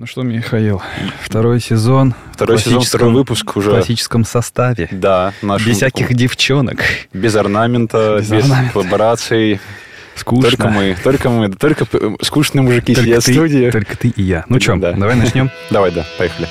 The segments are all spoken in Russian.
Ну что, Михаил, второй сезон. Второй сезон, второй выпуск уже. В классическом составе. Да. Наш... Без всяких девчонок. Без орнамента, без, без орнамента. коллабораций. Скучно. Только мы, только мы, только скучные мужики только сидят ты, в студии. Только ты и я. Ну что, да. давай начнем? Давай, да, поехали.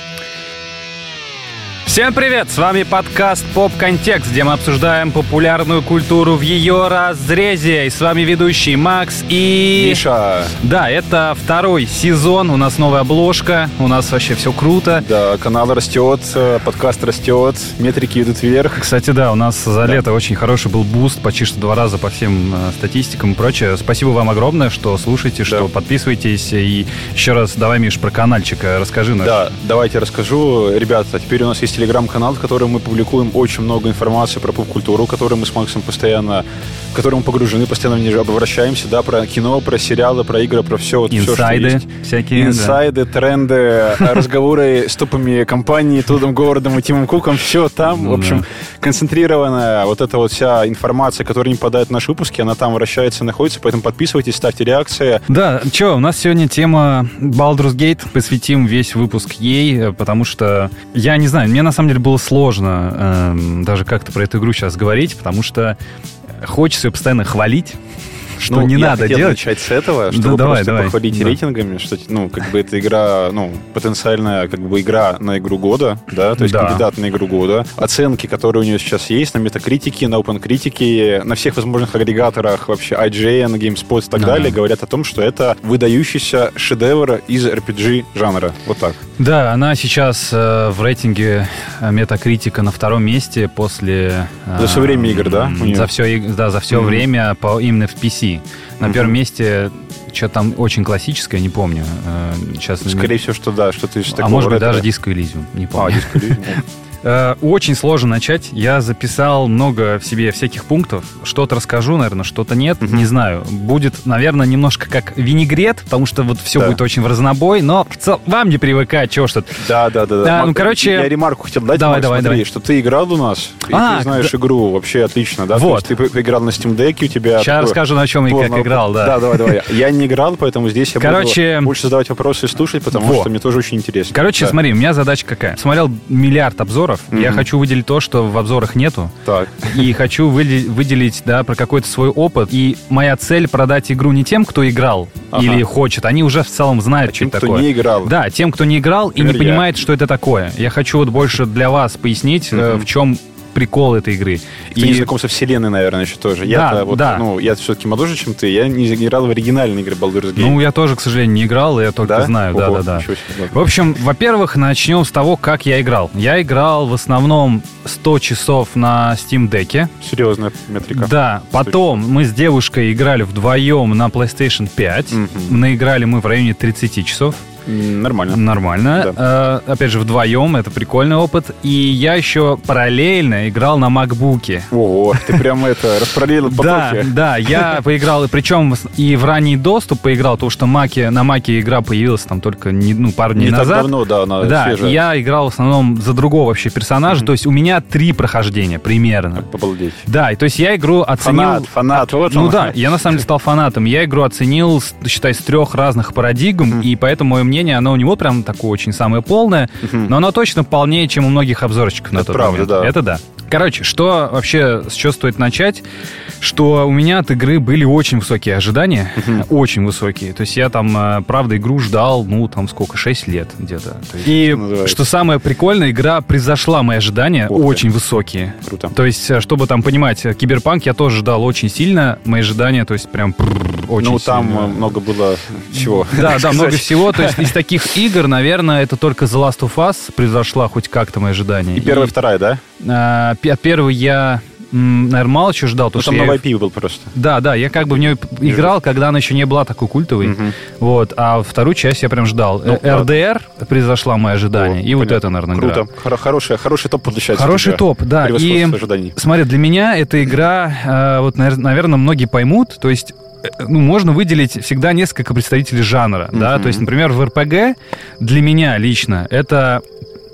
Всем привет! С вами подкаст «Поп Контекст», где мы обсуждаем популярную культуру в ее разрезе. И с вами ведущий Макс и... Миша. Да, это второй сезон, у нас новая обложка, у нас вообще все круто. Да, канал растет, э, подкаст растет, метрики идут вверх. Кстати, да, у нас за да. лето очень хороший был буст, почти что два раза по всем э, статистикам и прочее. Спасибо вам огромное, что слушаете, что да. подписываетесь. И еще раз давай, Миш, про каналчик расскажи. Наш. Да, давайте расскажу. Ребята, теперь у нас есть телеграм-канал, в котором мы публикуем очень много информации про поп-культуру, которую мы с Максом постоянно, в которую мы погружены, постоянно в нее обращаемся, да, про кино, про сериалы, про игры, про все, вот, Инсайды все, что есть. всякие. Инсайды, да. тренды, разговоры с топами компании, Тудом Говардом и Тимом Куком, все там, в общем, концентрированная вот эта вот вся информация, которая не попадает в наши выпуски, она там вращается, находится, поэтому подписывайтесь, ставьте реакции. Да, что, у нас сегодня тема Baldur's Gate, посвятим весь выпуск ей, потому что, я не знаю, мне на самом деле было сложно э, даже как-то про эту игру сейчас говорить, потому что хочется ее постоянно хвалить что ну, не надо делать. начать с этого, чтобы да, давай, просто давай. похвалить да. рейтингами, что, ну, как бы эта игра, ну, потенциальная, как бы, игра на игру года, да, то есть да. кандидат на игру года. Оценки, которые у нее сейчас есть на метакритике, на OpenCritic, на всех возможных агрегаторах, вообще IGN, GameSpot и так ага. далее, говорят о том, что это выдающийся шедевр из RPG жанра. Вот так. Да, она сейчас э, в рейтинге метакритика на втором месте после... Э, за все время игр, да? За все, да, за все mm-hmm. время по, именно в PC. На mm-hmm. первом месте что там очень классическое, не помню. Сейчас Скорее всего, что да, что-то из такого. А может быть, даже Disco Elysium, не помню. А, Disco Elysium. Очень сложно начать. Я записал много в себе всяких пунктов. Что-то расскажу, наверное, что-то нет. Uh-huh. Не знаю. Будет, наверное, немножко как винегрет, потому что вот все да. будет очень в разнобой, но в целом вам не привыкать, чего что-то. Да, да, да. да. А, ну, короче... Я ремарку хотел дать, давай, Макс, давай, смотри, давай. что ты играл у нас, и а, ты знаешь да. игру вообще отлично, да? Вот. Ты поиграл на Steam Deck, у тебя... Сейчас такое... расскажу, на чем и как играл, да. Да, давай, давай. Я не играл, поэтому здесь я короче... буду больше задавать вопросы и слушать, потому Во. что мне тоже очень интересно. Короче, да. смотри, у меня задача какая. Смотрел миллиард обзоров, mm-hmm. я хочу выделить то, что в обзорах нету. Так. И хочу выделить, выделить, да, про какой-то свой опыт. И моя цель продать игру не тем, кто играл ага. или хочет. Они уже в целом знают, а что тем, это кто такое. не играл. Да, тем, кто не играл Например, и не понимает, что это такое. Я хочу вот больше для вас пояснить, mm-hmm. в чем прикол этой игры. Ты и... не знаком со вселенной, наверное, еще тоже. Я да, вот, да. ну, я все-таки моложе, чем ты. Я не играл в оригинальные игры Baldur's Gate. Ну, я тоже, к сожалению, не играл, я только да? знаю. Ого, да, да, да. В общем, во-первых, начнем с того, как я играл. Я играл в основном 100 часов на Steam Deck. Серьезная метрика. Да. Потом мы с девушкой играли вдвоем на PlayStation 5. Мгм. Наиграли мы в районе 30 часов. Нормально. Нормально. Э, опять же, вдвоем, это прикольный опыт. И я еще параллельно играл на макбуке. Ого, ты прям это распараллелил Да, потоки. да, я поиграл, и причем и в ранний доступ поиграл, потому что маке, на маке игра появилась там только не, ну, пару дней Не так назад. давно, да, она Да, свежая. я играл в основном за другого вообще персонажа, Мгм. то есть у меня три прохождения примерно. Обалдеть. Да, и то есть я игру оценил... Фанат, фанат, вот Ну он. да, я на самом деле стал фанатом. Я игру оценил, считай, с трех разных парадигм, Мгм. и поэтому мое мнение, оно у него прям такое очень самое полное, но оно точно полнее, чем у многих обзорщиков на Это тот правда, момент. да. Это да. Короче, что вообще, с чего стоит начать? Что у меня от игры были очень высокие ожидания, очень высокие. То есть я там, э, правда, игру ждал, ну, там сколько, 6 лет где-то. Есть- И Что что самое прикольное, игра превзошла мои ожидания, ты. очень высокие. Круто. То есть, э, чтобы там понимать, э, Киберпанк я тоже ждал очень сильно. Мои ожидания, то есть, прям очень Ну, там сильно. много было чего. Да, да, много всего. То есть из таких игр, наверное, это только The Last of Us превзошла хоть как-то мои ожидания. И первая, вторая, да? А, от первой я, наверное, мало чего ждал. Ну, там я- IP был просто. Да, да, я как бы в нее играл, когда она еще не была такой культовой. Вот, а вторую часть я прям ждал. Ну, Э, РДР превзошла мои ожидания. О, и вот это, наверное, Круто. игра. Хоро- Хороший, хороший топ получается. Хороший топ, да. И ожиданий. Смотри, для меня эта игра, э, вот, наверное, многие поймут, то есть э, ну, можно выделить всегда несколько представителей жанра, да, Мгм. то есть, например, в РПГ для меня лично это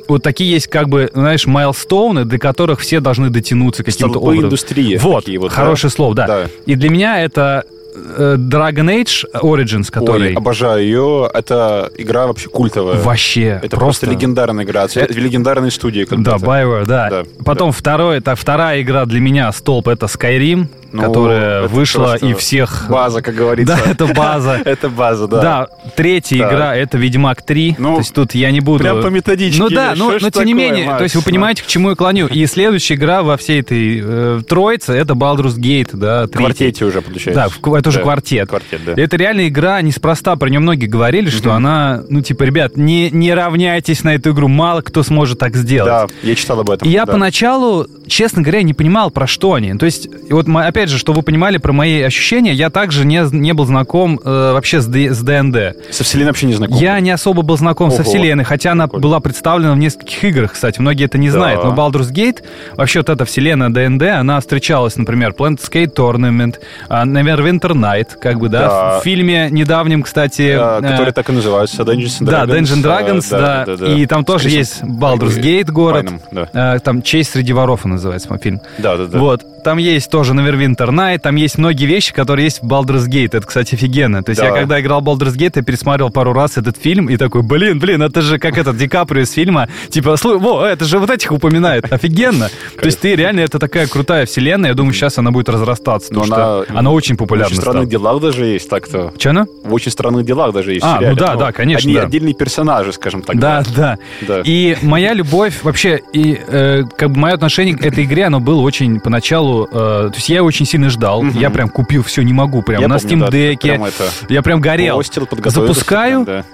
вот такие есть, как бы, знаешь, майлстоуны, до которых все должны дотянуться каким-то образом. индустрии. Вот, вот, да? хорошее слово, да. Да. И для меня это Dragon Age Origins, который... Ой, обожаю ее. Это игра вообще культовая. Вообще. Это просто, просто легендарная игра. Это легендарной студии. Да, BioWare, да. да. Потом да. второй, это вторая игра для меня, столб, это Skyrim ну, которая вышла и всех... База, как говорится. Да, это база. это база, да. Да, третья игра — это «Ведьмак 3». Ну, то есть тут я не буду... Прям по методичке. Ну да, но, но тем не менее, то есть вы понимаете, к чему я клоню. И следующая игра во всей этой э, троице — это Baldur's Gate, да, третий. Квартете уже, получается. Да, это уже квартет. Квартет, да. Это реально игра неспроста. Про нее многие говорили, что она, ну типа, ребят, не, не равняйтесь на эту игру, мало кто сможет так сделать. Да, я читал об этом. И я поначалу, честно говоря, не понимал, про что они. То есть, вот опять же, что вы понимали, про мои ощущения, я также не, не был знаком э, вообще с, с ДНД. Со вселенной вообще не знаком? Я не особо был знаком Ого. со вселенной, хотя она Прикольно. была представлена в нескольких играх, кстати. Многие это не да. знают, но Baldur's Gate, вообще вот эта вселенная ДНД, она встречалась, например, Planescape Tournament, Neverwinter Night, как бы, да, да. в фильме недавнем, кстати... Да, э, который так и называется, Dungeons and Dragons. Да, Dungeons Dragons, да, да, да, да, и там тоже Скорее есть Baldur's Gate город, Пайном, да. э, там «Честь среди воров» называется фильм. Да, да, да. Вот, там есть тоже Neverwinter Night, там есть многие вещи, которые есть в Baldur's Gate. Это, кстати, офигенно. То есть да. я когда играл в Baldur's Gate, я пересмотрел пару раз этот фильм и такой, блин, блин, это же как этот Ди Каприо из фильма. Типа, во, это же вот этих упоминает. Офигенно. То есть ты реально, это такая крутая вселенная. Я думаю, сейчас она будет разрастаться. Но она, она очень популярна. В очень странных делах даже есть так-то. Че она? В очень странных делах даже есть. А, ну да, да, конечно. Они отдельные персонажи, скажем так. Да, да. да. И моя любовь вообще, и э, как бы мое отношение к этой игре, оно было очень поначалу... Э, то есть я очень сильно ждал. Я прям купил все, не могу прям. Я на Steam Deck. Да, я прям горел. Запускаю. Да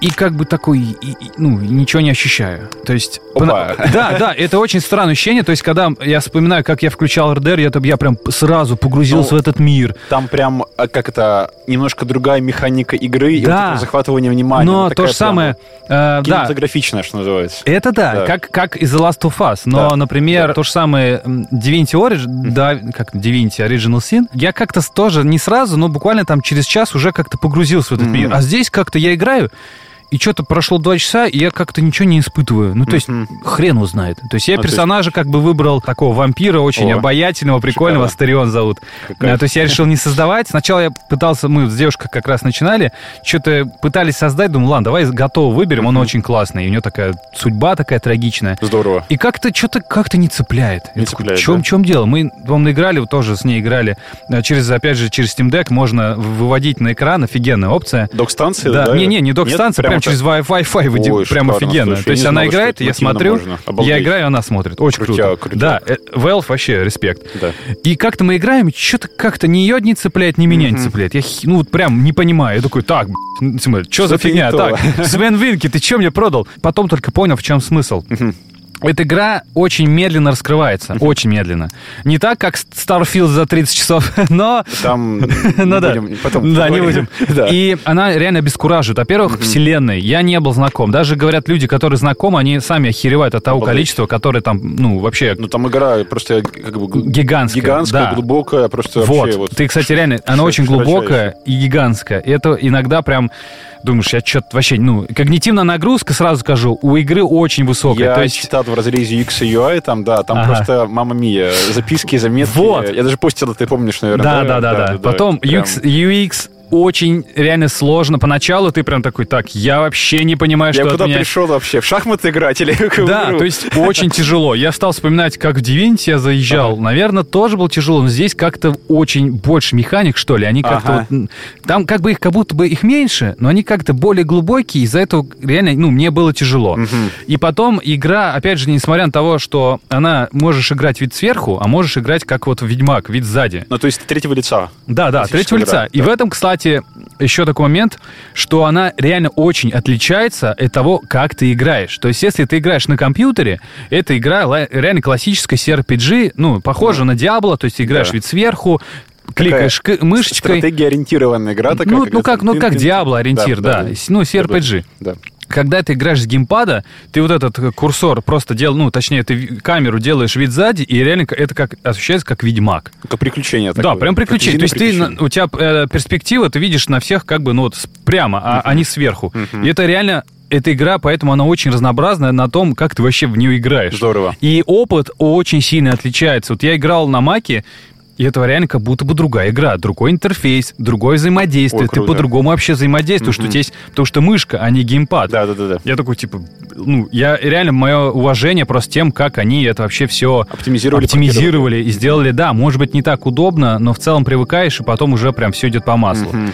и как бы такой, и, и, ну, ничего не ощущаю. То есть... Опа. Да, да, это очень странное ощущение. То есть, когда я вспоминаю, как я включал РДР, я, я прям сразу погрузился ну, в этот мир. Там прям, а, как это, немножко другая механика игры да. и вот захватывание внимания. Но то же самое... Э, кинематографичная, да. что называется. Это да, да, Как, как из The Last of Us. Но, да. например, да. то же самое Divinity Origin, да, как Divinity Original Sin, я как-то тоже не сразу, но буквально там через час уже как-то погрузился в этот mm-hmm. мир. А здесь как-то я играю, и что-то прошло два часа, и я как-то ничего не испытываю. Ну, то есть, mm-hmm. хрен узнает. То есть, я а, персонажа как бы выбрал такого вампира, очень О, обаятельного, прикольного, шикарно. Астерион зовут. Какая... То есть, я решил не создавать. Сначала я пытался, мы с девушкой как раз начинали, что-то пытались создать, думаю, ладно, давай готово выберем, mm-hmm. он очень классный. И у него такая судьба такая трагичная. Здорово. И как-то что-то как-то не цепляет. Не цепляет, в чем, да? чем дело? Мы, вам наиграли, тоже с ней играли. Э, через, опять же, через Steam Deck можно выводить на экран, офигенная опция. Док-станция, да? Не-не, не док-станция, прям через Wi-Fi Wi-Fi Ой, прям офигенно. Слушай, То есть она играет, я смотрю, я играю, она смотрит. Очень крутяк, круто. Крутяк. Да, э, Valve вообще респект. Да. И как-то мы играем, что-то как-то ни ее не цепляет, ни меня не цепляет. Я ну вот прям не понимаю. Я такой, так, что за фигня? Так, Свен Винки, ты что мне продал? Потом только понял, в чем смысл. Эта игра очень медленно раскрывается, очень медленно. Не так, как Starfield за 30 часов, но... Там ну, да. будем, потом Да, не будем. да. И она реально обескураживает. Во-первых, mm вселенной. Я не был знаком. Даже, говорят, люди, которые знакомы, они сами охеревают от того Обалдеть. количества, которое там, ну, вообще... Ну, там игра просто как бы... Гигантская. Гигантская, да. глубокая, просто вот. вообще... Вот. Ты, кстати, реально, она очень глубокая и гигантская. И это иногда прям думаешь, я что-то вообще, ну, когнитивная нагрузка, сразу скажу, у игры очень высокая. Я то есть... читал в разрезе UX и UI, там, да, там ага. просто, мама мия, записки, заметки. Вот. Я даже постил, ты помнишь, наверное. Да, да, да, да. да. да Потом прям... UX, UX очень реально сложно. Поначалу ты прям такой, так, я вообще не понимаю, я что куда меня... пришел вообще? В шахматы играть или Да, то есть очень тяжело. Я стал вспоминать, как в Divinity я заезжал. Ага. Наверное, тоже было тяжело, но здесь как-то очень больше механик, что ли. Они как-то ага. вот... Там как бы их, как будто бы их меньше, но они как-то более глубокие, из-за этого реально, ну, мне было тяжело. Угу. И потом игра, опять же, несмотря на то, что она можешь играть вид сверху, а можешь играть как вот Ведьмак, вид сзади. Ну, то есть третьего лица. Да, да, третьего игра. лица. И в этом, кстати, кстати, еще такой момент, что она реально очень отличается от того, как ты играешь. То есть, если ты играешь на компьютере, эта игра реально классическая CRPG, ну, похожа mm. на Diablo, то есть играешь да. вид сверху, кликаешь такая мышечкой. Стратегия ориентированная игра такая. Ну, ну как, ну как Diablo ориентир, да, да. да. Ну, CRPG. Да когда ты играешь с геймпада, ты вот этот курсор просто делал, ну, точнее, ты камеру делаешь вид сзади, и реально это как ощущается как Ведьмак. Как приключение такое. Да, прям приключение. То есть ты, у тебя э, перспектива, ты видишь на всех как бы, ну, вот прямо, а, uh-huh. а не сверху. Uh-huh. И это реально эта игра, поэтому она очень разнообразная на том, как ты вообще в нее играешь. Здорово. И опыт очень сильно отличается. Вот я играл на Маке, и это реально как будто бы другая игра, другой интерфейс, другое взаимодействие. Ой, Ты по-другому вообще взаимодействуешь, что у тебя есть, потому что мышка, а не геймпад. Да, да, да, да. Я такой, типа, ну, я реально, мое уважение просто тем, как они это вообще все Оптимизировали, оптимизировали и сделали, да, может быть, не так удобно, но в целом привыкаешь, и потом уже прям все идет по маслу. Мгм.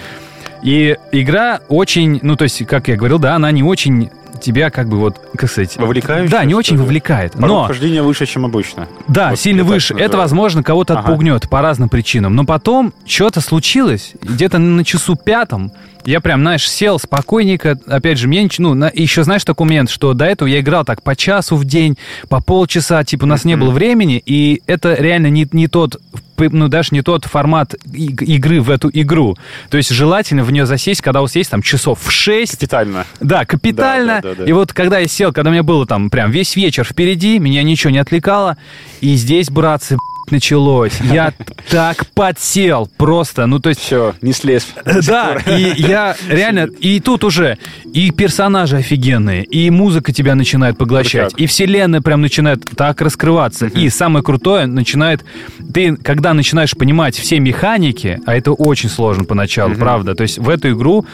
И игра очень, ну, то есть, как я говорил, да, она не очень тебя как бы вот, как сказать... Вовлекающая, Да, не очень ли? вовлекает. Порог Но, вхождения выше, чем обычно. да, Вот сильно выше. Это, называю. возможно, кого-то Ага. отпугнет по разным причинам. Но потом что-то случилось, где-то на часу пятом, я прям, знаешь, сел спокойненько. Опять же, мне ну, на- еще знаешь такой момент, что до этого я играл так по часу в день, по полчаса, типа у нас не было времени, и это реально не, не тот ну, даже не тот формат игры в эту игру. То есть желательно в нее засесть, когда у вас есть там часов в 6, Капитально. да, капитально. Да, да, да, да. И вот когда я сел, когда у меня было там прям весь вечер впереди, меня ничего не отвлекало, и здесь, братцы, началось. Я так подсел просто, ну то есть... Все, не слез. Да, и я реально, и тут уже и персонажи офигенные, и музыка тебя начинает поглощать, и вселенная прям начинает так раскрываться, и самое крутое начинает, ты когда начинаешь понимать все механики, а это очень сложно поначалу, правда, то есть в эту игру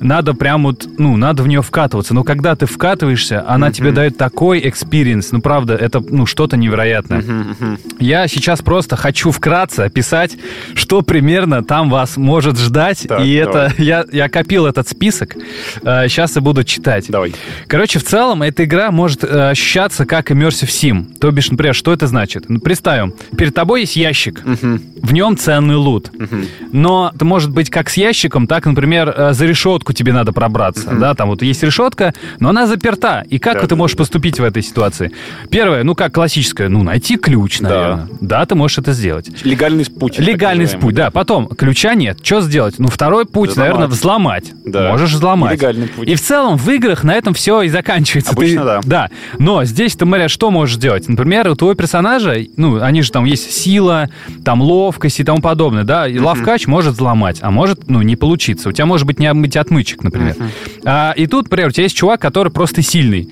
надо прям вот, ну, надо в нее вкатываться, но когда ты вкатываешься, она тебе дает такой experience, ну, правда, это, ну, что-то невероятное. Я сейчас просто хочу вкратце описать, что примерно там вас может ждать. Так, и давай. это я, я копил этот список. сейчас и буду читать. Давай. Короче, в целом эта игра может э, ощущаться как Immersive Sim. То бишь, например, что это значит? Ну, представим, перед тобой есть ящик, в нем ценный лут. Но это может быть как с ящиком, так, например, э, за решетку тебе надо пробраться. Да, там вот есть решетка, но она заперта. И как Да, ты да, можешь поступить в этой ситуации? Первое, ну как классическое, ну найти ключ, Да. наверное. Да, ты можешь это сделать. Легальный путь. Легальный путь, да. Потом ключа нет. Что сделать? Ну, второй путь, Взломать. наверное, взломать. Да. Можешь взломать. Нелегальный путь. И в целом в играх на этом все и заканчивается. Обычно Ты- да. Да. Но здесь ты, Мария, что можешь делать? Например, у твоего персонажа, ну, они же там есть сила, там ловкость и тому подобное, да. И ловкач может взломать, а может, ну, не получиться. У тебя может быть не быть отмычек, например. А, и тут, например, у тебя есть чувак, который просто сильный.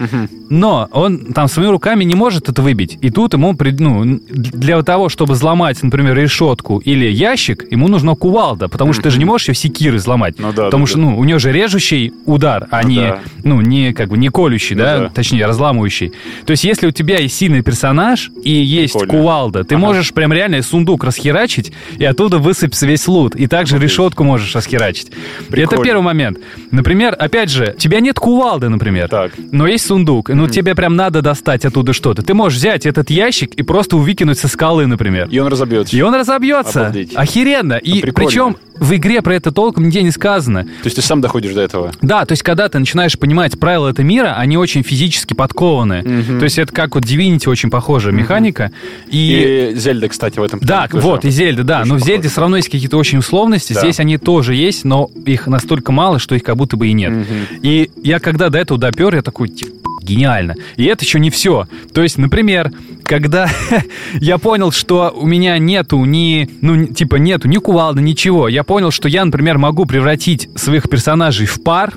Но он там своими руками не может это выбить. И тут ему, ну, для того, чтобы взломать, например, решетку или ящик, ему нужна кувалда, потому что ты же не можешь ее секирой взломать. Ну да, потому да, что, да. ну, у нее же режущий удар, а Ну не, да. ну, не, как бы, не колющий, Ну да? да. точнее, разламывающий. То есть, если у тебя есть сильный персонаж и есть Прикольно. кувалда, ты Ага. можешь прям реально сундук расхерачить, и оттуда высыпется весь лут. И также Обалдеть. решетку можешь расхерачить. Прикольно. Это первый момент. Например, опять же, у тебя нет кувалды, например. Так. Но есть сундук, ну тебе прям надо достать оттуда что-то. Ты можешь взять этот ящик и просто выкинуть со скалы, например. И он разобьется. И он разобьется. Обалдеть. Охеренно. И прикольно. причем в игре про это толком нигде не сказано. То есть ты сам доходишь до этого. Да, то есть когда ты начинаешь понимать правила этого мира, они очень физически подкованные. То есть это как вот Divinity очень похожая механика. И... И Зельда, кстати, в этом Да, тоже вот, и Зельда, да. очень Но в Зельде похоже. все равно есть какие-то очень условности. Да. Здесь они тоже есть, но их настолько мало, что их как будто бы и нет. И я когда до этого допер, я такой, типа, гениально. И это еще не все. То есть, например, когда я понял, что у меня нету ни, ну, типа, нету ни кувалды, ничего, я понял, что я, например, могу превратить своих персонажей в пар,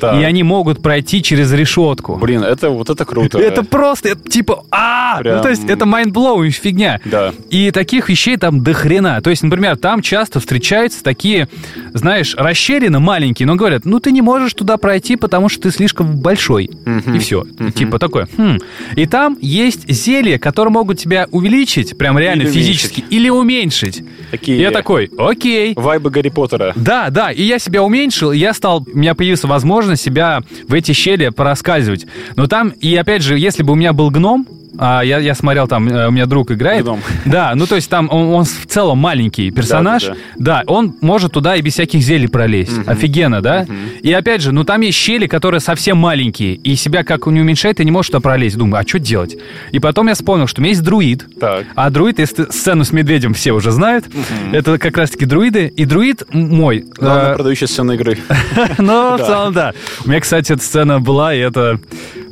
Так. и они могут пройти через решетку. Блин, это вот это круто. Это просто, это типа, а, Прям- ну, то есть это mindblowing фигня. Да. И таких вещей там до хрена. То есть, например, там часто встречаются такие, знаешь, расщелины маленькие, но говорят, ну ты не можешь туда пройти, потому что ты слишком большой. И все. Типа такое. «Хм». И там есть зелья, которые могут тебя увеличить, прям реально Или физически, или уменьшить. Такие- И я такой, окей. Вайбы Гарри Поттера. Да, да, и я себя уменьшил, и я стал, у меня появилась возможность себя в эти щели пораскальзывать. Но там, и опять же, если бы у меня был гном, а я, я смотрел там, э, у меня друг играет. Гном. Да, ну то есть там он, он в целом маленький персонаж. Да, Да, да, он может туда и без всяких зелий пролезть. Офигенно, да? И опять же, ну там есть щели, которые совсем маленькие, и себя как не уменьшает, ты не можешь туда пролезть. Думаю, а что делать? И потом я вспомнил, что у меня есть друид. Так. А друид, если сцену с медведем все уже знают, это как раз-таки друиды. И друид мой. Главная э, продающая сцена игры. ну, в Да. целом, да. У меня, кстати, эта сцена была, и это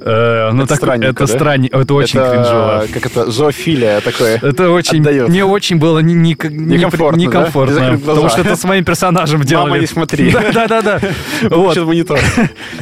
Э, ну, Это так, странненько, это да? странненько, это очень это, кринжово. Как это, зоофилия такое. Это очень, отдает. мне очень было не, не, не- Некомфортно, да? некомфортно, глаза. потому что это с моим персонажем делали. Мама, не смотри. Да, да, да, да. Вот. Монитор.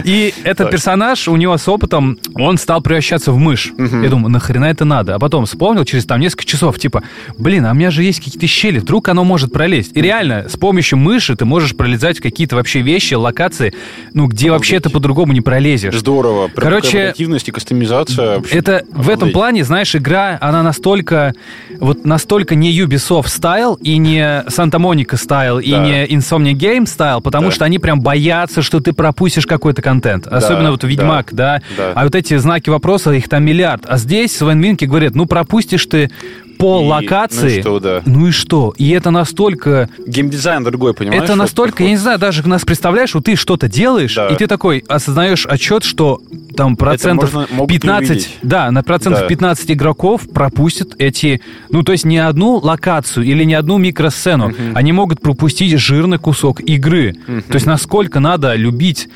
И этот персонаж, у него с опытом, он стал превращаться в мышь. Я думаю, нахрена это надо? А потом вспомнил через там несколько часов, типа, блин, а у меня же есть какие-то щели, вдруг оно может пролезть. И реально, с помощью мыши ты можешь пролезать в какие-то вообще вещи, локации, ну, где вообще ты по-другому не пролезешь. Здорово. Короче, такая активность и кастомизация. вообще. Это в этом Обалдеть. плане, знаешь, игра, она настолько, вот настолько не Ubisoft стайл и не Santa Monica style и Да. не Insomniac Games style, потому Да. что они прям боятся, что ты пропустишь какой-то контент. Особенно вот да, Ведьмак, да. да. А вот эти знаки вопроса, их там миллиард. А здесь Свен Винки говорит, ну пропустишь ты пол И- локации. ну и что, да. Ну и что? И это настолько Геймдизайн другой, понимаешь? это настолько, я не знаю, даже нас представляешь, вот ты что-то делаешь, Да. и ты такой осознаешь отчет, что там процентов можно- могут не 15, увидеть. да, на процентов Да. 15 игроков пропустят эти, ну то есть не одну локацию или не одну микросцену, они могут пропустить жирный кусок игры. То есть насколько надо любить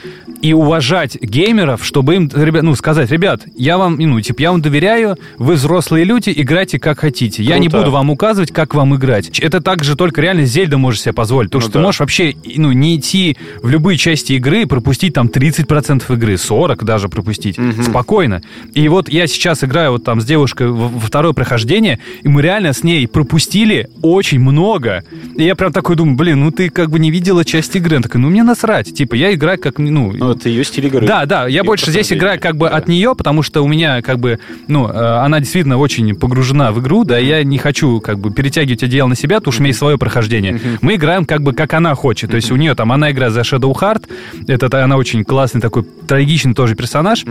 и уважать геймеров, чтобы им, ребят, ну сказать, ребят, я вам, ну типа я вам доверяю, вы взрослые люди, играйте как хотите, я не Круто. буду вам указывать, как вам играть. Это также только реально Зельда может себе позволить. Потому Ну что ты да. можешь вообще ну, не идти в любые части игры и пропустить там 30% игры, 40 даже пропустить. Спокойно. И вот я сейчас играю вот там с девушкой во во второе прохождение, и мы реально с ней пропустили очень много. И я прям такой думаю, блин, ну ты как бы не видела часть игры. Она такая, ну мне насрать. Типа я играю как, ну... Ну, это ее стиль игры. Да, да, я Её больше здесь играю как бы Да. от нее, потому что у меня как бы, ну, э, она действительно очень погружена в игру, да, и я не хочу как бы перетягивать одеяло на себя, потому что у меня есть свое прохождение. Мы играем как бы как она хочет, то есть у нее там, она играет за Shadow Heart, это она очень классный такой трагичный тоже персонаж,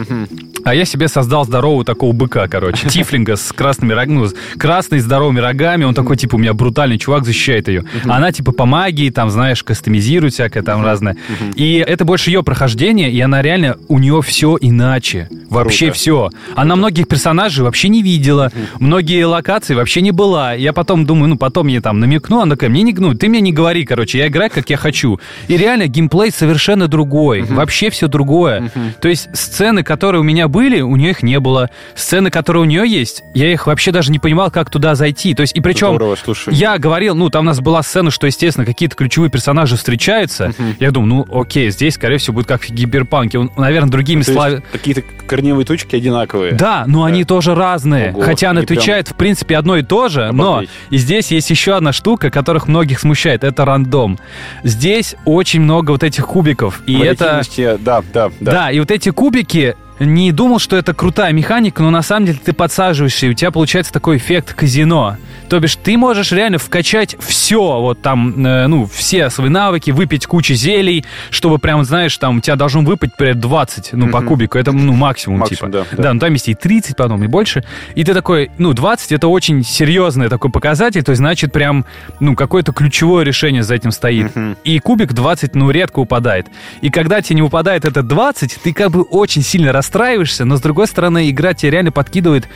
а я себе создал здорового такого быка, короче, тифлинга с красными рогами, ну, с красной здоровыми рогами, он такой, типа, у меня брутальный чувак, защищает ее. Она, типа, по магии, там, знаешь, кастомизирует всякое там разное. И это больше ее прохождение, и она реально, у нее все иначе. Вообще Круто. все. Она многих персонажей вообще не видела, многие локации вообще не была. Я потом думаю, ну, потом ей там намекну, она такая, мне не, ну, ты мне не говори, короче, я играю, как я хочу. И реально геймплей совершенно другой, вообще все другое. То есть сцены, которые у меня были, у нее их не было. Сцены, которые у нее есть, я их вообще даже не понимал, как туда зайти. То есть, и причем... Здорово, слушай. Я говорил, ну, там у нас была сцена, что, естественно, какие-то ключевые персонажи встречаются. Я думаю, ну, окей, здесь, скорее всего, будет как в Гиберпанке. Он, наверное, другими есть словами... Какие-то корневые точки одинаковые. Да, но они тоже разные. Ого, Хотя он они прям- отвечает, в принципе, одно и то же, но Обалдеть. и здесь есть еще одна штука, которых многих смущает. Это рандом. Здесь очень много вот этих кубиков. И это... Да, да, да. Да, и вот эти кубики, не думал, что это крутая механика, но на самом деле ты подсаживаешься, и у тебя получается такой эффект казино. То бишь ты можешь реально вкачать все, вот там, э, ну, все свои навыки, выпить кучу зелий, чтобы прям, знаешь, там у тебя должно выпить, например, 20, ну, по кубику, это, ну, максимум, Максимум, типа. да, да. ну там есть и 30 потом, и больше. И ты такой, ну, 20 это очень серьезный такой показатель, то есть, значит, прям, ну, какое-то ключевое решение за этим стоит. И кубик 20, ну, редко упадает. И когда тебе не выпадает этот 20, ты как бы очень сильно расстраиваешься, но, с другой стороны, игра тебе реально подкидывает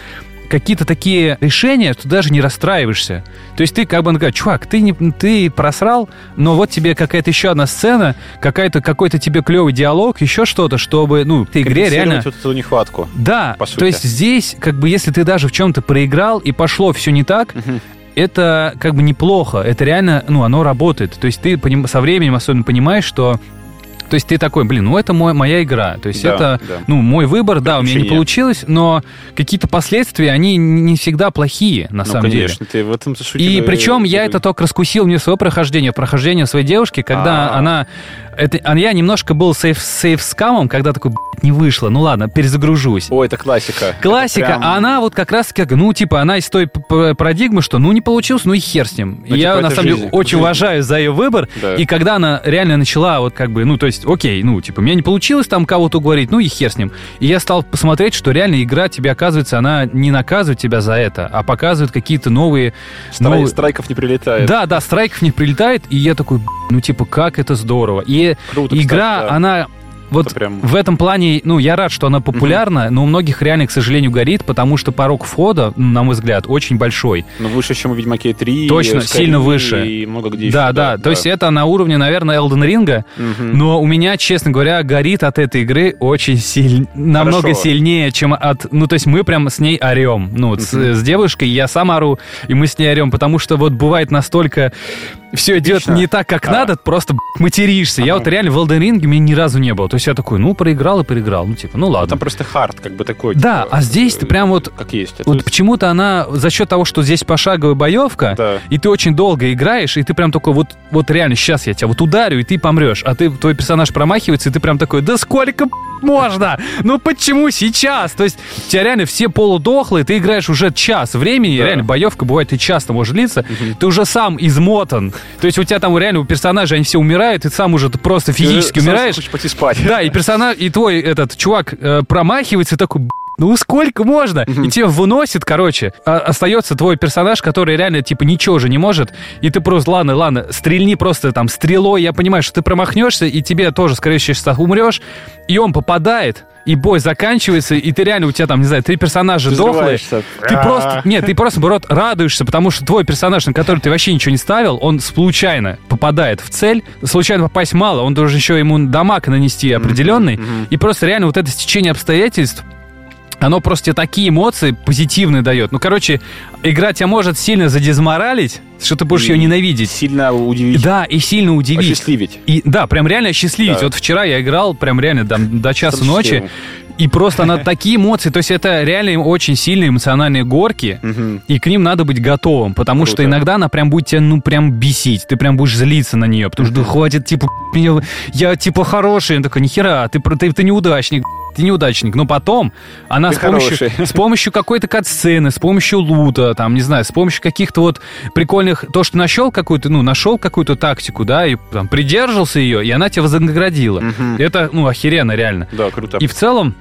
какие-то такие решения, что даже не расстраиваешься. То есть ты как бы такая, чувак, ты, не, ты просрал, но вот тебе какая-то еще одна сцена, какая-то, какой-то тебе клевый диалог, еще что-то, чтобы, ну, ты игре реально... Вот эту нехватку. Да, по сути. то есть здесь, как бы, если ты даже в чем-то проиграл и пошло все не так, это как бы неплохо. Это реально, ну, оно работает. То есть ты со временем особенно понимаешь, что то есть ты такой, блин, ну это мой, моя игра. То есть Да, это, да. ну, мой выбор, да, у меня не получилось, но какие-то последствия, они не всегда плохие, на ну, самом деле. конечно, ты в этом И причем я это только раскусил не в свое прохождение, прохождение своей девушки, когда А. она... Это, а я немножко был сейф, сейф-скамом, когда такой, «Блядь, не вышло, ну ладно, перезагружусь. Ой, это классика. Классика, Это прям- а она вот как раз таки, ну, типа, она из той парадигмы, что ну не получилось, ну и хер с ним. Ну, я, типа, на самом деле, жизнь, очень жизнь. уважаю за ее выбор. Да. И когда она реально начала, вот как бы, ну, то есть, окей, ну, типа, мне не получилось там кого-то уговорить, ну и хер с ним. И я стал посмотреть, что реально игра тебе, оказывается, она не наказывает тебя за это, а показывает какие-то новые... Страй- новые- Страйков не прилетает. Да, да, страйков не прилетает, и я такой, «Б***ь, ну, типа, как это здорово. И Круто, игра, кстати, да. она вот прям... в этом плане, ну, я рад, что она популярна, но у многих реально, к сожалению, горит, потому что порог входа, на мой взгляд, очень большой. Ну, выше, чем у Ведьмаке 3. Точно, сильно выше. И много где да, еще. Да, да, то есть это на уровне, наверное, Elden Ring, но у меня, честно говоря, горит от этой игры очень сильно, намного Хорошо. сильнее, чем от... Ну, то есть мы прям с ней орем. Ну, вот с, с девушкой я сам ору, и мы с ней орем, потому что вот бывает настолько все идет Отлично. не так, как а. надо, просто материшься. А я вот реально в Elden Ring меня ни разу не было. То есть я такой, ну, проиграл и проиграл. Ну, типа, ну ладно. Там просто хард, как бы такой. Да, типа, а здесь ты прям вот... Как есть. Вот есть... почему-то она за счет того, что здесь пошаговая боевка, да. и ты очень долго играешь, и ты прям такой, вот, вот реально, сейчас я тебя вот ударю, и ты помрешь. А ты, твой персонаж промахивается, и ты прям такой, да сколько можно? Ну почему сейчас? То есть у тебя реально все полудохлые, ты играешь уже час времени, да. реально боевка бывает и часто может длиться, угу. ты уже сам измотан. То есть у тебя там реально у персонажей они все умирают, и ты сам уже просто физически ты умираешь. Хочешь пойти спать. Да, и персонаж, и твой этот чувак э, промахивается, и такой, ну сколько можно? И тебя выносит, короче. А, остается твой персонаж, который реально, типа, ничего же не может. И ты просто, ладно, ладно, стрельни просто там стрелой. Я понимаю, что ты промахнешься, и тебе тоже, скорее всего, умрешь. И он попадает и бой заканчивается, и ты реально, у тебя там, не знаю, три персонажа ты дохлые. Ты просто, нет, ты просто, наоборот, радуешься, потому что твой персонаж, на который ты вообще ничего не ставил, он случайно попадает в цель. Случайно попасть мало, он должен еще ему дамаг нанести определенный. И просто реально вот это стечение обстоятельств оно просто тебе такие эмоции позитивные дает. Ну, короче, игра тебя может сильно задизморалить, что ты будешь и ее ненавидеть. Сильно удивить. Да, и сильно удивить. Осчастливить. И, да, прям реально осчастливить. Да. Вот вчера я играл прям реально там, до часа ночи. И просто на такие эмоции, то есть это реально очень сильные эмоциональные горки, и к ним надо быть готовым, потому Круто. что иногда она прям будет тебя, ну, прям бесить, ты прям будешь злиться на нее, потому что хватит, типа, я, типа, хороший, он такой, нихера, ты, ты, ты неудачник, ты неудачник. Но потом она с помощью, с помощью какой-то кат-сцены, с помощью лута, там, не знаю, с помощью каких-то вот прикольных... То, что нашел какую-то, ну, нашел какую-то тактику, да, и там придерживался ее, и она тебя вознаградила. Угу. Это, ну, охеренно, реально. Да, круто. И в целом,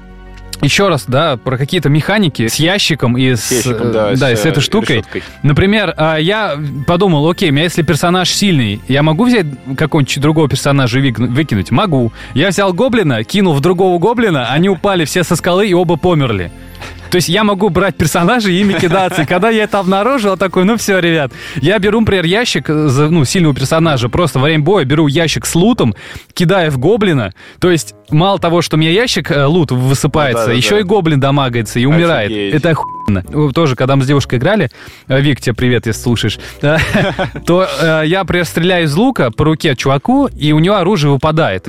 еще раз, да, про какие-то механики с ящиком и с, ящиком, да, да, с, с этой штукой. Решеткой. Например, а, я подумал, окей, у меня если персонаж сильный, я могу взять какого-нибудь другого персонажа и выкинуть? Могу. Я взял гоблина, кинул в другого гоблина, они упали все со скалы и оба померли. То есть я могу брать персонажей и ими кидаться. И когда я это обнаружил, такой, ну все, ребят, я беру, например, ящик ну, сильного персонажа, просто во время боя беру ящик с лутом, кидаю в гоблина. То есть мало того, что у меня ящик э, лут высыпается, ну, да, да, еще да. и гоблин дамагается и умирает. Офигеть. Это охуенно. Тоже, когда мы с девушкой играли, э, Вик, тебе привет, если слушаешь, то э, я, например, стреляю из лука по руке чуваку, и у него оружие выпадает.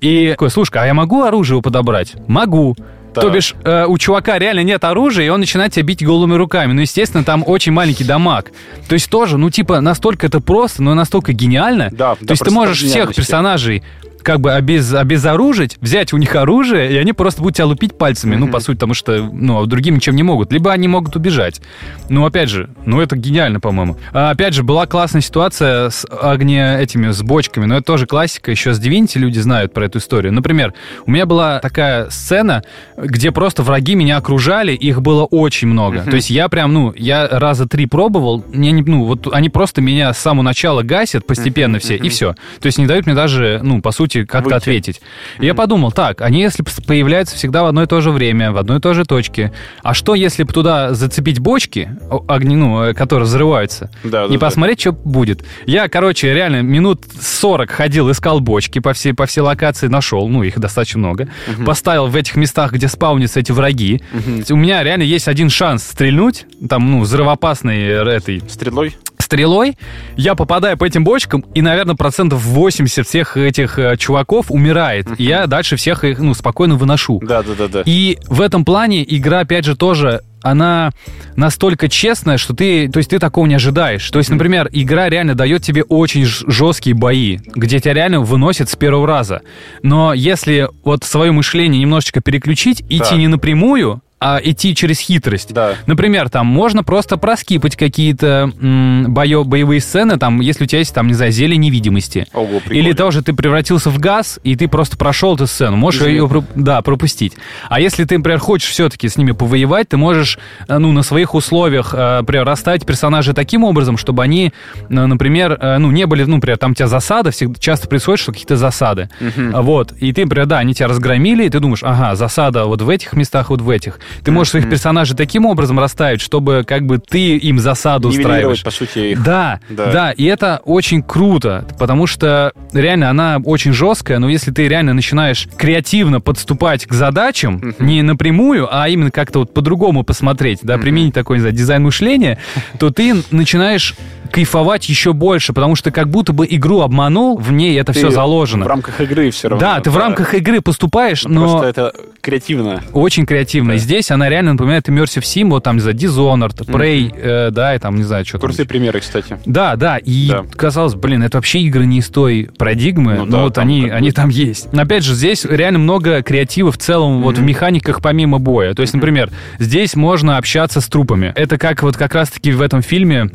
И такой, слушай, а я могу оружие подобрать? Могу. Да. То бишь, э, у чувака реально нет оружия, и он начинает тебя бить голыми руками. Ну, естественно, там очень маленький дамаг. То есть тоже, ну, типа, настолько это просто, но настолько гениально. Да, То да, есть ты можешь всех персонажей как бы обез, обезоружить, взять у них оружие, и они просто будут тебя лупить пальцами, mm-hmm. ну, по сути, потому что, ну, а другим ничем не могут. Либо они могут убежать. Ну, опять же, ну, это гениально, по-моему. А, опять же, была классная ситуация с огне этими, с бочками, но это тоже классика, еще с Divinity люди знают про эту историю. Например, у меня была такая сцена, где просто враги меня окружали, их было очень много. Mm-hmm. То есть я прям, ну, я раза три пробовал, мне не, ну, вот они просто меня с самого начала гасят постепенно mm-hmm. все, и все. То есть не дают мне даже, ну, по сути, можете как-то ответить. И mm-hmm. я подумал, так, они если появляются всегда в одно и то же время, в одной и той же точке, а что если бы туда зацепить бочки, огни, ну, э, которые взрываются, да, и да, посмотреть, да. что будет? Я, короче, реально минут 40 ходил, искал бочки по всей, по всей локации, нашел, ну, их достаточно много, mm-hmm. поставил в этих местах, где спаунятся эти враги. Mm-hmm. У меня реально есть один шанс стрельнуть, там, ну, взрывоопасной э, этой... Стрелой? стрелой, я попадаю по этим бочкам, и, наверное, процентов 80 всех этих э, чуваков умирает. И я дальше всех их, ну, спокойно выношу. Да, да, да, да. И в этом плане игра, опять же, тоже она настолько честная, что ты, то есть ты такого не ожидаешь. То есть, например, игра реально дает тебе очень жесткие бои, где тебя реально выносят с первого раза. Но если вот свое мышление немножечко переключить, идти да. не напрямую, а, идти через хитрость. Да. Например, там можно просто проскипать какие-то м, боё, боевые сцены, там, если у тебя есть, там, не знаю, зелье невидимости. Ого, прикольно. Или тоже ты превратился в газ, и ты просто прошел эту сцену. Можешь Извини. ее, да, пропустить. А если ты, например, хочешь все-таки с ними повоевать, ты можешь, э, ну, на своих условиях, э, например, расставить персонажей таким образом, чтобы они, э, например, ну, не были, ну, например, там у тебя засада, всегда, часто происходит, что какие-то засады. А Вот. И ты, например, да, они тебя разгромили, и ты думаешь, ага, засада вот в этих местах, вот в этих. Ты можешь своих персонажей таким образом расставить, чтобы как бы ты им засаду устраиваешь. по сути, их. Да, Да. да, и это очень круто, потому что реально она очень жесткая, но если ты реально начинаешь креативно подступать к задачам, не напрямую, а именно как-то вот по-другому посмотреть, да, применить такой, не знаю, дизайн мышления, то ты начинаешь кайфовать еще больше, потому что как будто бы игру обманул, в ней это Ты все заложено. В рамках игры все равно. Да, ты в рамках игры поступаешь, но... Просто это креативно. Очень креативно. И здесь она реально напоминает Immersive Sim, вот там, не знаю, Dishonored, Prey, э, да, и там, не знаю, что там. Крутые примеры, кстати. Да, да, и Да. казалось, блин, это вообще игры не из той парадигмы, Ну но да, вот там они, они там есть. Опять же, здесь реально много креатива в целом вот в механиках помимо боя. То есть, например, здесь можно общаться с трупами. Это как вот как раз-таки в этом фильме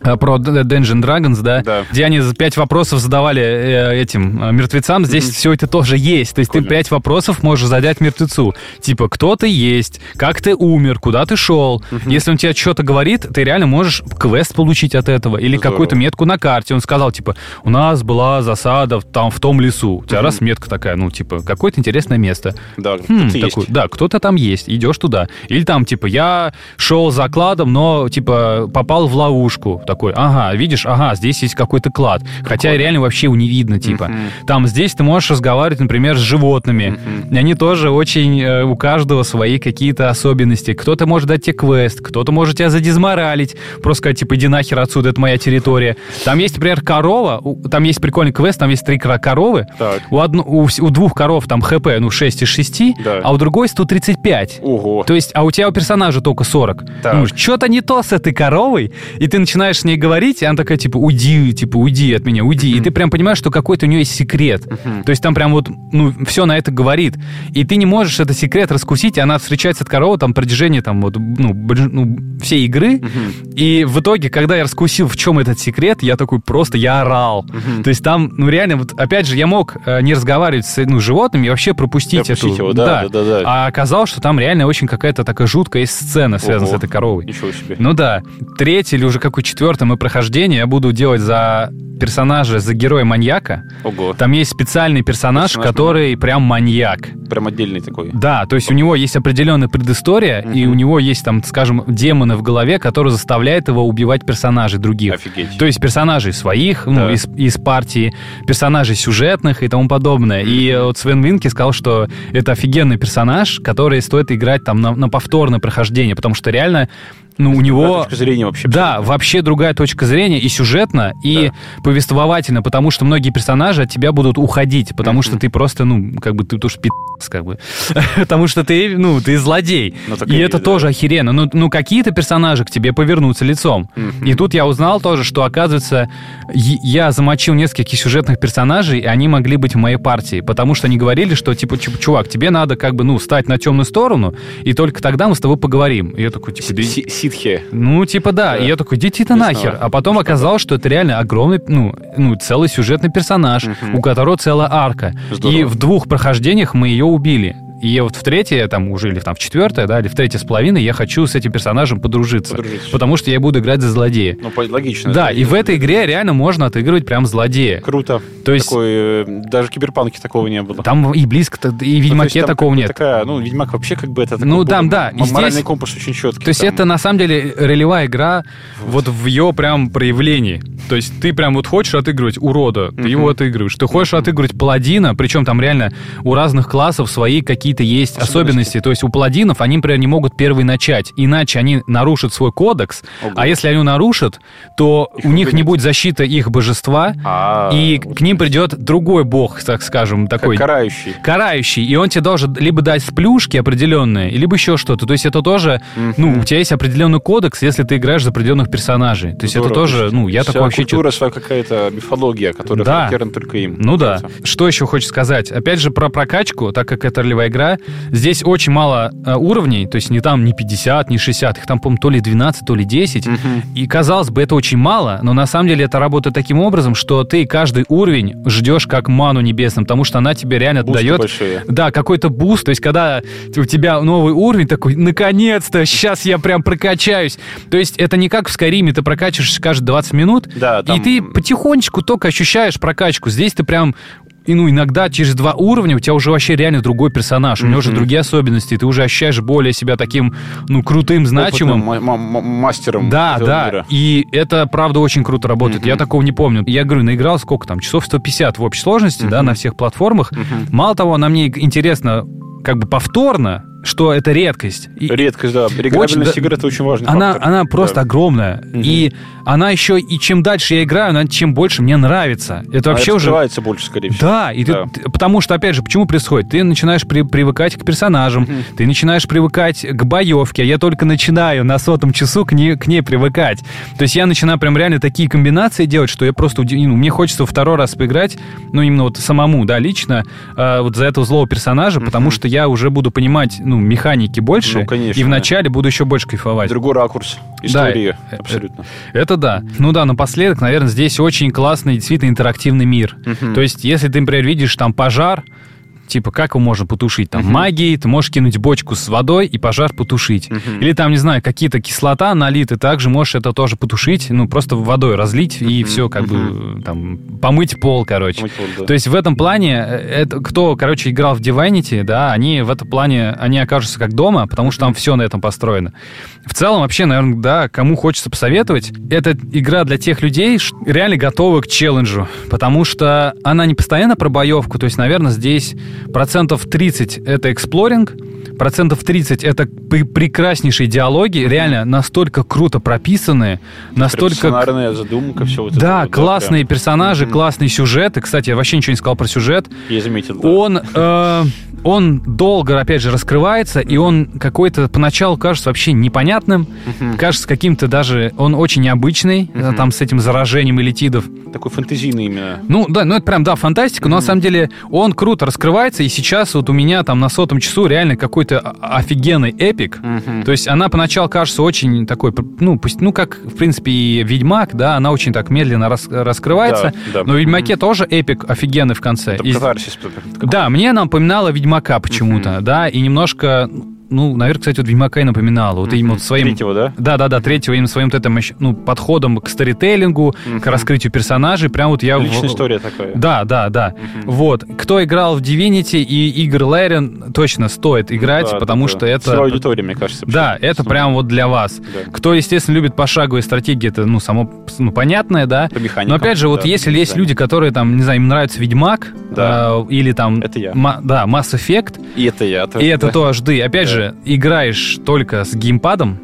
про Д- Dungeon Dragons, да, Да. где они пять вопросов задавали э, этим э, мертвецам, здесь все это тоже есть. То есть ты Прикольно. пять вопросов можешь задать мертвецу. Типа, кто ты есть, как ты умер, куда ты шел. Если он тебе что-то говорит, ты реально можешь квест получить от этого. Или какую-то метку на карте. Он сказал, типа, у нас была засада там в том лесу. У тебя раз метка такая, ну, типа, какое-то интересное место. Да, Хм, есть. такой, да, кто-то там есть, идешь туда. Или там, типа, я шел за кладом, но, типа, попал в ловушку. Такой, ага, видишь, ага, здесь есть какой-то клад. Хотя реально вообще его не видно, типа. Там здесь ты можешь разговаривать, например, с животными. И они тоже очень, э, у каждого свои какие-то особенности. Кто-то может дать тебе квест, кто-то может тебя задизморалить. Просто сказать, типа, иди нахер отсюда, это моя территория. Там есть, например, корова, там есть прикольный квест, там есть три коровы. Так. У, одну- у у двух коров там хп, ну, 6 из 6, Да. а у другой 135. Ого. То есть, а у тебя у персонажа только 40. Так. Ну, что-то не то с этой коровой, и ты начинаешь с ней говорить, и она такая, типа, уйди, типа, уйди от меня, уйди. И ты прям понимаешь, что какой-то у нее есть секрет. То есть там прям вот, ну, все на это говорит. И ты не можешь этот секрет раскусить, и она встречается с этой коровой там протяжении там вот, ну, ну, всей игры. И в итоге, когда я раскусил, в чем этот секрет, я такой просто, я орал. То есть там, ну, реально, вот, опять же, я мог э, не разговаривать с ну, животными и вообще пропустить эту... его, да, да, да, да. А оказалось, что там реально очень какая-то такая жуткая сцена, связанная Ого. с этой коровой. Ничего себе. Ну да. Третий или уже какой четвертый мое прохождение я буду делать за персонажа, за героя-маньяка. Ого. Там есть специальный персонаж, Персонаж который прям маньяк. Прям отдельный такой. Да, то есть у него есть определенная предыстория, и у него есть там, скажем, демоны в голове, которые заставляют его убивать персонажей других. Офигеть. То есть персонажей своих, ну, Да. из, из партии, персонажей сюжетных и тому подобное. И вот Свен Винки сказал, что это офигенный персонаж, который стоит играть там на, на повторное прохождение, потому что реально, ну, у него... точка зрения вообще. Да, вообще другая точка зрения и сюжетно, и повествовательно, потому что многие персонажи от тебя будут уходить, потому что ты просто, ну, как бы ты тоже пи***ц, как бы. потому что ты, ну, ты злодей. Ну, и и это да. тоже охеренно. Ну, ну, какие-то персонажи к тебе повернутся лицом. И тут я узнал тоже, что, оказывается, я замочил нескольких сюжетных персонажей, и они могли быть в моей партии, потому что они говорили, что, типа, «Чу- чувак, тебе надо, как бы, ну, стать на темную сторону, и только тогда мы с тобой поговорим. И я такой, типа, да Ситхи. ну, типа, да. Да. И я такой, ты Смешно. нахер. А потом оказалось, что это реально огромный, ну, ну целый сюжетный персонаж, у которого целая арка. Здорово. И в двух прохождениях мы ее убили. И вот в третье, там уже, или там в четвертое, да, или в третье с половиной, я хочу с этим персонажем подружиться. Подружиться. Потому что я буду играть за злодея. Ну, логично. Да, и в этой игре реально можно отыгрывать прям злодея. Круто. То есть Такой, э, даже в киберпанке такого не было. там и близко, и в Ну, Ведьмаке там такого нет. Такая, ну, Ведьмак вообще как бы это... Ну, там, да, Моральный здесь- компас очень четкий. То есть там. это на самом деле ролевая игра вот в ее прям проявлении. То есть ты прям вот хочешь отыгрывать урода, ты его отыгрываешь. Ты хочешь отыгрывать паладина, причем там реально у разных классов свои какие-то есть особенности. То есть у паладинов они, например, не могут первые начать, иначе они нарушат свой кодекс. Ого. А если они нарушат, то Их у них не будет защиты их божества, А, и к ним придет другой бог, так скажем, как такой карающий. карающий, и он тебе должен либо дать сплюшки определенные, либо еще что-то. То есть это тоже, ну, у тебя есть определенный кодекс, если ты играешь за определенных персонажей. То есть это Здорово. тоже, ну, я Вся такой вообще... культура, своя какая-то мифология, которая Да. характерна только им. Ну да. Что еще хочешь сказать? Опять же, про прокачку, так как это ролевая игра, игра. Здесь очень мало э, уровней, то есть не там не 50, не 60, их там, по-моему, то ли 12, то ли 10. Мгм. И казалось бы, это очень мало, но на самом деле это работает таким образом, что ты каждый уровень ждешь как манну небесным, потому что она тебе реально Бусты дает большие. да, какой-то буст, то есть когда у тебя новый уровень такой, наконец-то, сейчас я прям прокачаюсь. То есть это не как в Скайриме, ты прокачиваешься каждые 20 минут, Да, там- и ты потихонечку только ощущаешь прокачку. Здесь ты прям и, ну, иногда через два уровня у тебя уже вообще реально другой персонаж, у него уже другие особенности, ты уже ощущаешь более себя таким, ну, крутым, значимым. Мастером Да, да, мира. и это, правда, очень круто работает. Я такого не помню. Я говорю, наиграл сколько там, часов 150 в общей сложности, да, на всех платформах. Мало того, она мне интересно как бы повторно, что это редкость. И Редкость, да. Реиграбельность да, игры это очень важный она, фактор. она просто Да. огромная. Мгм. И она еще, и чем дальше я играю, она чем больше мне нравится. Это вообще уже... раскрывается больше, скорее всего. Да, и Да. ты- потому что, опять же, почему происходит? Ты начинаешь при- привыкать к персонажам, Мгм. ты начинаешь привыкать к боевке, а я только начинаю на сотом часу к ней, к ней привыкать. То есть я начинаю прям реально такие комбинации делать, что я просто удив- ну, мне хочется второй раз поиграть, ну, именно вот самому, да, лично, э, вот за этого злого персонажа, потому Мгм. что я уже буду понимать, ну, механики больше, Ну, конечно, и да. вначале буду еще больше кайфовать. Другой ракурс истории. э, Абсолютно. Это да. Ну да, напоследок, наверное, здесь очень классный, действительно интерактивный мир. Мгм. То есть, если ты, например, видишь там пожар, типа, как его можно потушить? Там Мгм. магией, ты можешь кинуть бочку с водой и пожар потушить. Мгм. Или там, не знаю, какие-то кислота налиты, также можешь это тоже потушить, ну, просто водой разлить и все, как бы, там, помыть пол, короче. Мыть воду, да. То есть в этом плане, э, это, кто, короче, играл в Divinity, да, они в этом плане, они окажутся как дома, потому что там все на этом построено. В целом, вообще, наверное, да, кому хочется посоветовать, это игра для тех людей, реально готовы к челленджу, потому что она не постоянно про боевку, то есть, наверное, здесь процентов 30 это эксплоринг, процентов 30 это пр- прекраснейшие диалоги, реально настолько круто прописанные, настолько... Сценарная задумка, все вот это Да, вот, классные прям. персонажи, Мгм. классный сюжет. И, кстати, я вообще ничего не сказал про сюжет. Я заметил, да. Он, э, он долго, опять же, раскрывается, и он какой-то поначалу кажется вообще непонятным, кажется каким-то даже... Он очень необычный, э, там с этим заражением элитидов. Такой фэнтезийный именно. Ну, да, ну это прям, да, фантастика, но на самом деле он круто раскрывается, и сейчас вот у меня там на сотом часу реально какой-то о- офигенный эпик. Мгм. То есть она поначалу кажется очень такой, ну, пусть, ну, как, в принципе, и Ведьмак, да, она очень так медленно рас- раскрывается, Да, да. но в Ведьмаке тоже эпик офигенный в конце. Это И- катарсис какой-то. да, мне напоминала Ведьмака почему-то, да, и немножко, ну, наверное, кстати, вот Ведьмака и напоминала, вот именно вот своим... Третьего, да? Да, да, да, третьего именно своим вот этим ну, подходом к сторителлингу, Мгм. к раскрытию персонажей, прям вот я... в- Личная история такая. Да, да, да. Мгм. Вот. Кто играл в Divinity и игр Ларин, точно стоит играть, Да, потому да, что да. это... Целая аудитория, мне кажется. Да, это Ну, прям вот для вас. да. Кто, естественно, любит пошаговые стратегии, это, ну, само, ну, понятное, да. По механикам. Но опять же, вот да, если есть люди, которые там, не знаю, им нравится Ведьмак, Да. э, или там, Это я. да, Mass Effect, И это я. и это да. то HD. Опять Да. Же, играешь только с геймпадом,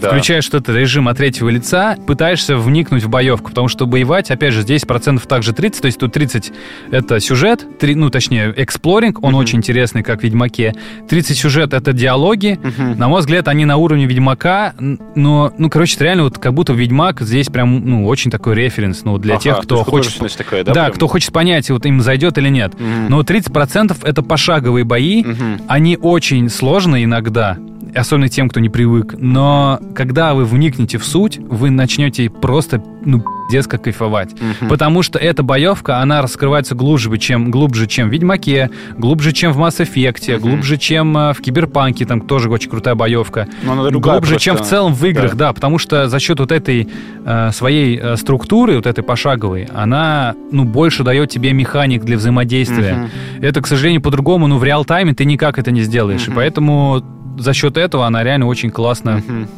Да. включаешь что-то режим от третьего лица, пытаешься вникнуть в боевку, потому что боевать, опять же, здесь процентов также 30, то есть тут 30 это сюжет, три- ну, точнее, эксплоринг, он Мгм. очень интересный, как в Ведьмаке, 30 сюжет это диалоги, Мгм. на мой взгляд, они на уровне Ведьмака, но, ну, короче, это реально вот как будто Ведьмак здесь прям, ну, очень такой референс, ну, для Ага, тех, то кто хочет... такая, да? Да, прям? кто хочет понять, вот им зайдет или нет. Мгм. Но 30% это пошаговые бои, Мгм. они очень сложные иногда, особенно тем, кто не привык. Но когда вы вникнете в суть, вы начнете просто, ну, как кайфовать. Мгм. Потому что эта боевка, она раскрывается глубже, чем, глубже, чем в Ведьмаке, глубже, чем в Mass Effect, Мгм. глубже, чем э, в Киберпанке, там тоже очень крутая боевка. Глубже, просто. чем в целом в играх, да, потому что за счет вот этой э, своей э, структуры, вот этой пошаговой, она, ну, больше дает тебе механик для взаимодействия. Мгм. Это, к сожалению, по-другому, ну, в реал-тайме ты никак это не сделаешь. И Мгм. поэтому за счет этого она реально очень классно, Мгм.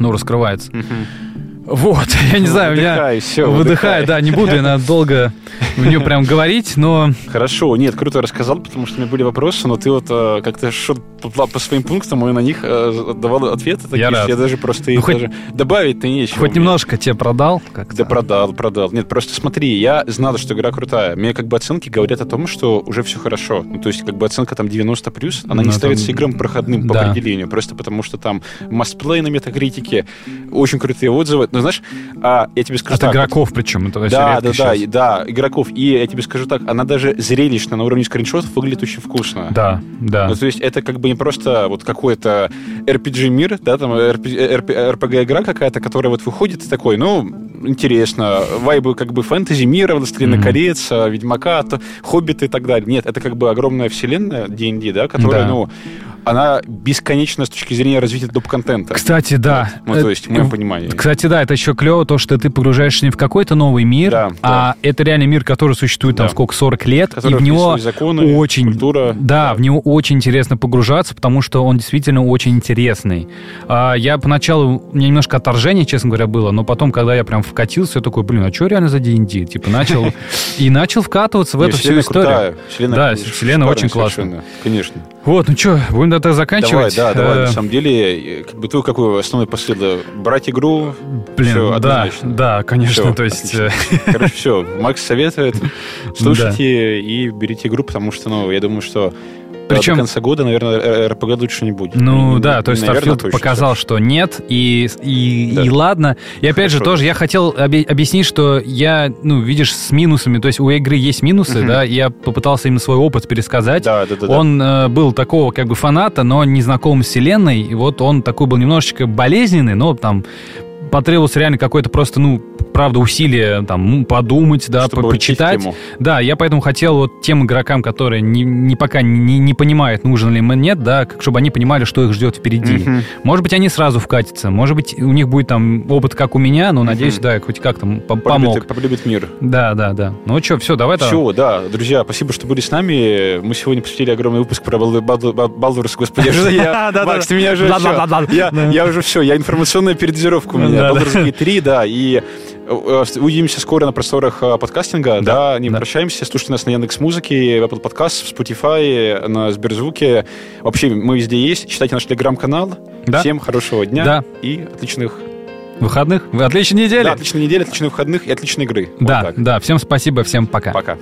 Ну, раскрывается. Мгм. Вот, я не знаю. Выдыхай, всё, Выдыхаю, выдыхай. да, не буду я надо долго в нее прям говорить, но... Хорошо, нет, круто рассказал, потому что у меня были вопросы, но ты вот э, как-то шел по, своим пунктам и на них э, давал ответы такие, Я рад. я даже просто Ну, их хоть- даже добавить-то нечего. Хоть мне. немножко тебе продал как-то. Да продал, продал. Нет, просто смотри, я знал, что игра крутая. Мне как бы оценки говорят о том, что уже все хорошо. Ну, то есть как бы оценка там 90+, плюс, она не Ну, ставится там- играм проходным по да. определению, просто потому что там мастплей на метакритике, очень крутые отзывы. Но ну, знаешь, а, я тебе скажу От так. игроков причем. Это Да, да, да, да, игроков. И я тебе скажу так, она даже зрелищно на уровне скриншотов выглядит очень вкусно. Да, да. Ну, то есть это как бы не просто вот какой-то RPG-мир, да, там RPG-игра какая-то, которая вот выходит и такой, ну, интересно, вайбы как бы фэнтези мира, «Властелина Мгм. колец», «Ведьмака», «Хоббиты» и так далее. Нет, это как бы огромная вселенная D&D, да, которая, Да. ну, она бесконечна с точки зрения развития доп-контента. Кстати, да. Ну, то есть, в моем Э, понимании. Кстати, да, это еще клево, то, что ты погружаешься не в какой-то новый мир, Да, а это реально мир, который существует там Да. сколько, 40 лет, Который и в него законы, очень, культура. да, в него очень интересно погружаться, потому что он действительно очень интересный. А, я поначалу, у меня немножко отторжение, честно говоря, было, но потом, когда я прям вкатился, я такой, блин, а что реально за D&D? Типа начал, и начал вкатываться в эту всю историю. Да, вселенная очень классная. Конечно. Вот, ну что, будем тогда Давай, заканчивать. да, давай. Э, На самом деле, э, как бы твой какой основной да, Брать игру. Блин, всё, да, однозначно. да, конечно, Всё, то есть... отлично. э, Короче, все. Макс советует. Слушайте и берите игру, потому что, ну, я думаю, что Причем- до конца года, наверное, РПГ лучше не будет. Ну Не- да, не- то есть наверное, Starfield точно. показал, что нет, и, и, Да. и ладно. И опять же, Хорошо. тоже я хотел обе- объяснить, что я, ну, видишь, с минусами, то есть у игры есть минусы, Мгм. да, и я попытался именно свой опыт пересказать. Да, да, да. да. Он э, был такого как бы фаната, но не знаком с вселенной, и вот он такой был немножечко болезненный, но там потребовалось реально какое-то просто, ну, правда, усилие там подумать, да, Чтобы по- почитать. тему. Да, я поэтому хотел вот тем игрокам, которые не, не пока не, не понимают, нужен ли им нет, да, как, чтобы они понимали, что их ждет впереди. Мгм. Может быть, они сразу вкатятся, может быть, у них будет там опыт, как у меня, но надеюсь, Мгм. да, я хоть как-то м- по- Полюбит- помог. Полюбит мир. Да, да, да. Ну что, все, давай. Все, да, друзья, спасибо, что были с нами. Мы сегодня посвятили огромный выпуск про Балду- Балду- Бал- Балдурс, господи, я Да, да, Макс, да. ты меня уже Да. я уже все, я информационная передозировка у меня. Да, да. Baldur's Gate 3, да, и э, э, увидимся скоро на просторах э, подкастинга, да, не да. прощаемся, слушайте нас на Яндекс Музыке, в Apple Podcast, в Spotify, на Сберзвуке. Вообще, мы везде есть, читайте наш телеграм-канал. Да. Всем хорошего дня Да. и отличных... Выходных? Отличной недели. Да, отличной недели, отличных выходных и отличной игры. Вот Да, так. да. Всем спасибо, всем пока. Пока.